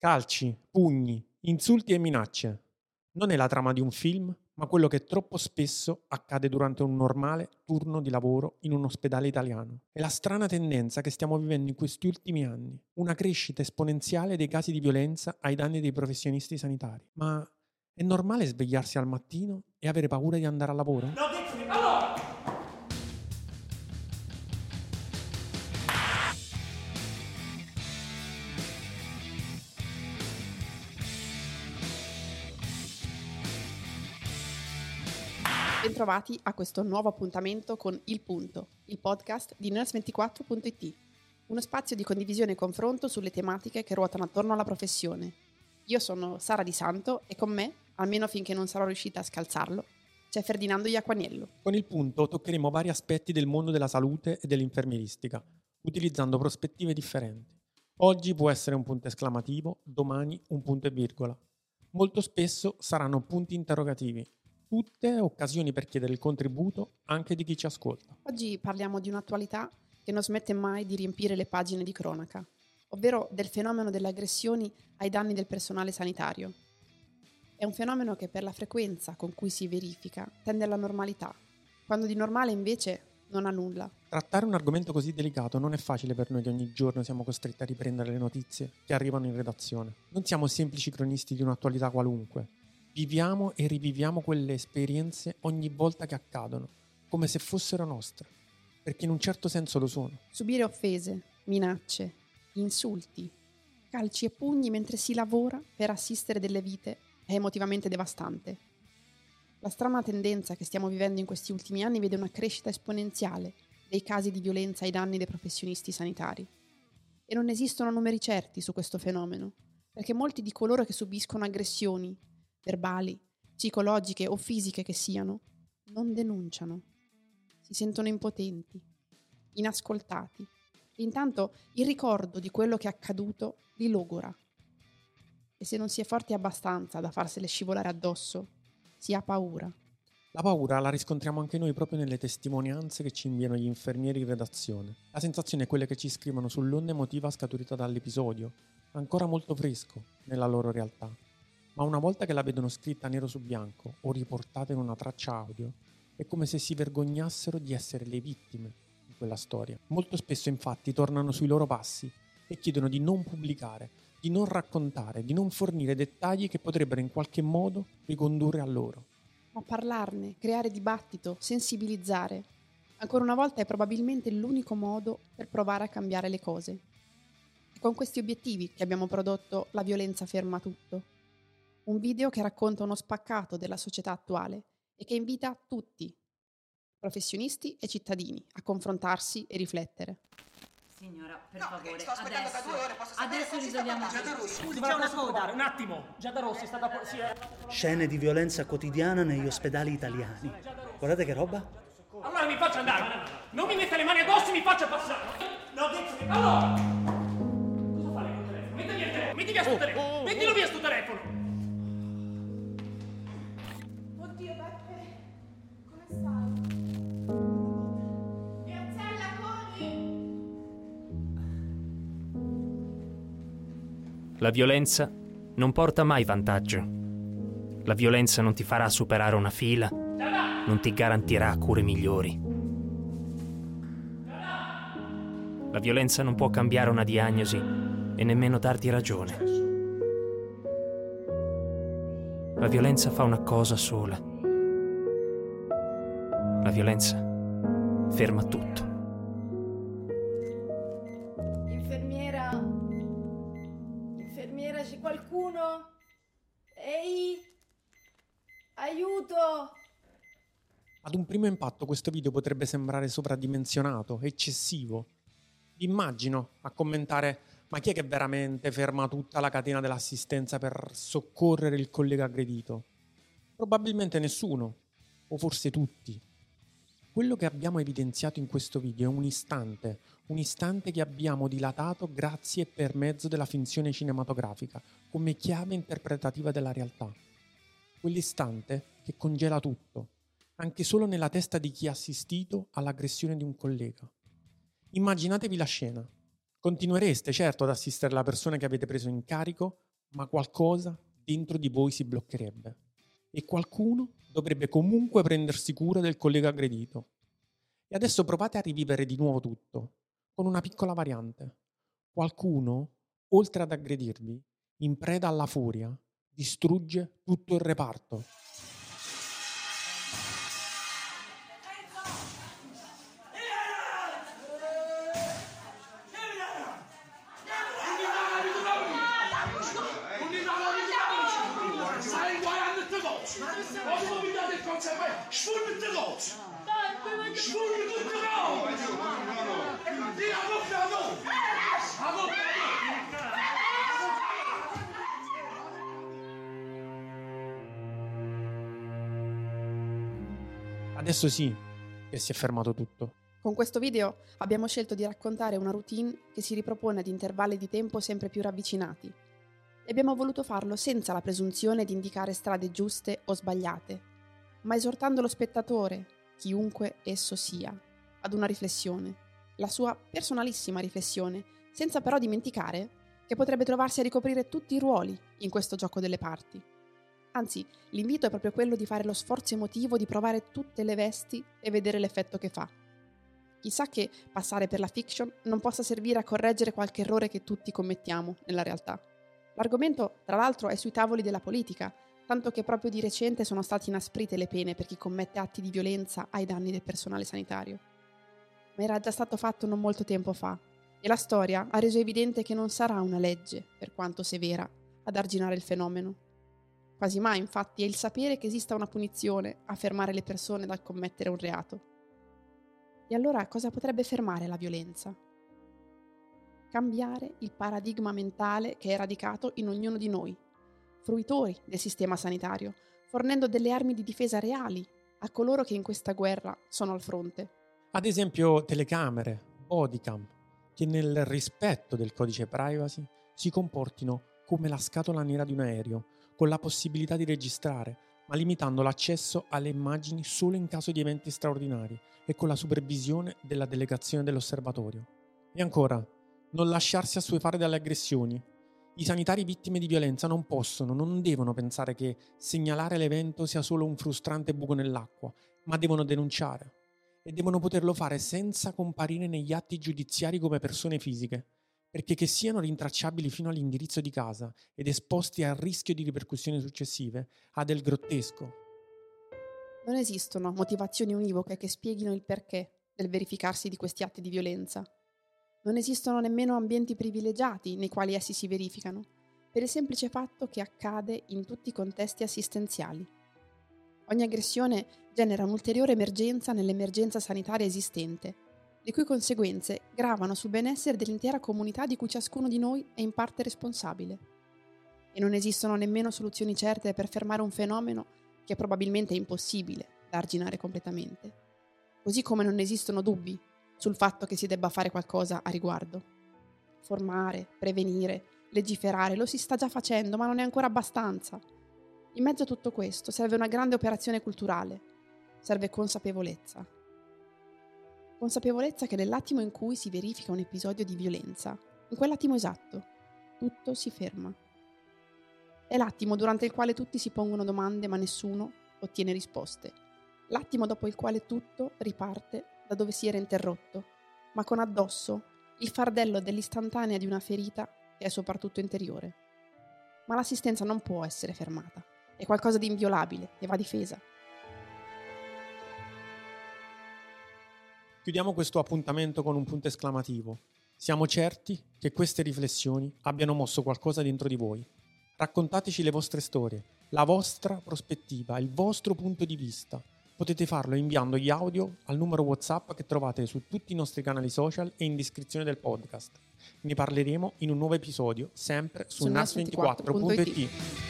Calci, pugni, insulti e minacce. Non è la trama di un film, ma quello che troppo spesso accade durante un normale turno di lavoro in un ospedale italiano. È la strana tendenza che stiamo vivendo in questi ultimi anni, una crescita esponenziale dei casi di violenza ai danni dei professionisti sanitari. Ma è normale svegliarsi al mattino e avere paura di andare al lavoro? No, Bentrovati a questo nuovo appuntamento con Il Punto, il podcast di nurse24.it, uno spazio di condivisione e confronto sulle tematiche che ruotano attorno alla professione. Io sono Sara Di Santo e con me, almeno finché non sarò riuscita a scalzarlo, c'è Ferdinando Iaquaniello. Con il punto toccheremo vari aspetti del mondo della salute e dell'infermieristica, utilizzando prospettive differenti. Oggi può essere un punto esclamativo, domani un punto e virgola. Molto spesso saranno punti interrogativi, tutte occasioni per chiedere il contributo anche di chi ci ascolta. Oggi parliamo di un'attualità che non smette mai di riempire le pagine di cronaca, ovvero del fenomeno delle aggressioni ai danni del personale sanitario. È un fenomeno che per la frequenza con cui si verifica tende alla normalità, quando di normale invece non ha nulla. Trattare un argomento così delicato non è facile per noi che ogni giorno siamo costretti a riprendere le notizie che arrivano in redazione. Non siamo semplici cronisti di un'attualità qualunque, Viviamo e riviviamo quelle esperienze ogni volta che accadono, come se fossero nostre, perché in un certo senso lo sono. Subire offese, minacce, insulti, calci e pugni mentre si lavora per assistere delle vite è emotivamente devastante. La strana tendenza che stiamo vivendo in questi ultimi anni vede una crescita esponenziale dei casi di violenza ai danni dei professionisti sanitari. E non esistono numeri certi su questo fenomeno, perché molti di coloro che subiscono aggressioni, verbali, psicologiche o fisiche che siano, non denunciano. Si sentono impotenti, inascoltati. Intanto il ricordo di quello che è accaduto li logora. E se non si è forti abbastanza da farsele scivolare addosso, si ha paura. La paura la riscontriamo anche noi proprio nelle testimonianze che ci inviano gli infermieri in redazione. La sensazione è quella che ci scrivono sull'onda emotiva scaturita dall'episodio, ancora molto fresco nella loro realtà ma una volta che la vedono scritta nero su bianco o riportata in una traccia audio, è come se si vergognassero di essere le vittime di quella storia. Molto spesso infatti tornano sui loro passi e chiedono di non pubblicare, di non raccontare, di non fornire dettagli che potrebbero in qualche modo ricondurre a loro. Ma parlarne, creare dibattito, sensibilizzare, ancora una volta è probabilmente l'unico modo per provare a cambiare le cose. È con questi obiettivi che abbiamo prodotto La violenza ferma tutto un video che racconta uno spaccato della società attuale e che invita tutti, professionisti e cittadini, a confrontarsi e riflettere. Signora, per no, favore, sto aspettando adesso, da due ore, posso adesso risolviamo. Scusi, c'è una coda, un attimo. Giada Rossi è stata... Sì, Scene di violenza quotidiana negli ospedali italiani. Guardate che roba. Allora mi faccia andare. Non mi metta le mani addosso e mi faccia passare. No, detto Allora! Cosa fa lei col telefono? Metti via il telefono, metti via sto oh, telefono. Oh, oh. Mettilo via sto telefono. La violenza non porta mai vantaggio. La violenza non ti farà superare una fila, non ti garantirà cure migliori. La violenza non può cambiare una diagnosi e nemmeno darti ragione. La violenza fa una cosa sola. La violenza ferma tutto. Ad un primo impatto questo video potrebbe sembrare sovradimensionato, eccessivo. Immagino a commentare ma chi è che veramente ferma tutta la catena dell'assistenza per soccorrere il collega aggredito? Probabilmente nessuno, o forse tutti. Quello che abbiamo evidenziato in questo video è un istante, un istante che abbiamo dilatato grazie e per mezzo della finzione cinematografica, come chiave interpretativa della realtà. Quell'istante che congela tutto, anche solo nella testa di chi ha assistito all'aggressione di un collega. Immaginatevi la scena. Continuereste certo ad assistere la persona che avete preso in carico ma qualcosa dentro di voi si bloccherebbe e qualcuno dovrebbe comunque prendersi cura del collega aggredito. E adesso provate a rivivere di nuovo tutto, con una piccola variante. Qualcuno, oltre ad aggredirvi, in preda alla furia, distrugge tutto il reparto. Adesso sì che si è fermato tutto. Con questo video abbiamo scelto di raccontare una routine che si ripropone ad intervalli di tempo sempre più ravvicinati. E abbiamo voluto farlo senza la presunzione di indicare strade giuste o sbagliate, ma esortando lo spettatore, chiunque esso sia, ad una riflessione, la sua personalissima riflessione, senza però dimenticare che potrebbe trovarsi a ricoprire tutti i ruoli in questo gioco delle parti. Anzi, l'invito è proprio quello di fare lo sforzo emotivo di provare tutte le vesti e vedere l'effetto che fa. Chissà che passare per la fiction non possa servire a correggere qualche errore che tutti commettiamo nella realtà. L'argomento, tra l'altro, è sui tavoli della politica, tanto che proprio di recente sono state inasprite le pene per chi commette atti di violenza ai danni del personale sanitario. Ma era già stato fatto non molto tempo fa, e la storia ha reso evidente che non sarà una legge, per quanto severa, ad arginare il fenomeno. Quasi mai, infatti, è il sapere che esista una punizione a fermare le persone dal commettere un reato. E allora cosa potrebbe fermare la violenza? Cambiare il paradigma mentale che è radicato in ognuno di noi, fruitori del sistema sanitario, fornendo delle armi di difesa reali a coloro che in questa guerra sono al fronte. Ad esempio telecamere, bodycam, che nel rispetto del codice privacy si comportino come la scatola nera di un aereo, con la possibilità di registrare, ma limitando l'accesso alle immagini solo in caso di eventi straordinari e con la supervisione della delegazione dell'osservatorio. E ancora, non lasciarsi assuefare dalle aggressioni. I sanitari vittime di violenza non possono, non devono pensare che segnalare l'evento sia solo un frustrante buco nell'acqua, ma devono denunciare. E devono poterlo fare senza comparire negli atti giudiziari come persone fisiche, perché che siano rintracciabili fino all'indirizzo di casa ed esposti al rischio di ripercussioni successive ha del grottesco. Non esistono motivazioni univoche che spieghino il perché del verificarsi di questi atti di violenza. Non esistono nemmeno ambienti privilegiati nei quali essi si verificano, per il semplice fatto che accade in tutti i contesti assistenziali. Ogni aggressione genera un'ulteriore emergenza nell'emergenza sanitaria esistente le cui conseguenze gravano sul benessere dell'intera comunità di cui ciascuno di noi è in parte responsabile. E non esistono nemmeno soluzioni certe per fermare un fenomeno che probabilmente è impossibile da arginare completamente. Così come non esistono dubbi sul fatto che si debba fare qualcosa a riguardo. Formare, prevenire, legiferare lo si sta già facendo, ma non è ancora abbastanza. In mezzo a tutto questo serve una grande operazione culturale, serve consapevolezza. Consapevolezza che nell'attimo in cui si verifica un episodio di violenza, in quell'attimo esatto, tutto si ferma. È l'attimo durante il quale tutti si pongono domande ma nessuno ottiene risposte. L'attimo dopo il quale tutto riparte da dove si era interrotto, ma con addosso il fardello dell'istantanea di una ferita che è soprattutto interiore. Ma l'assistenza non può essere fermata, è qualcosa di inviolabile e va difesa. Chiudiamo questo appuntamento con un punto esclamativo. Siamo certi che queste riflessioni abbiano mosso qualcosa dentro di voi. Raccontateci le vostre storie, la vostra prospettiva, il vostro punto di vista. Potete farlo inviando gli audio al numero WhatsApp che trovate su tutti i nostri canali social e in descrizione del podcast. Ne parleremo in un nuovo episodio, sempre su, su nas24.it.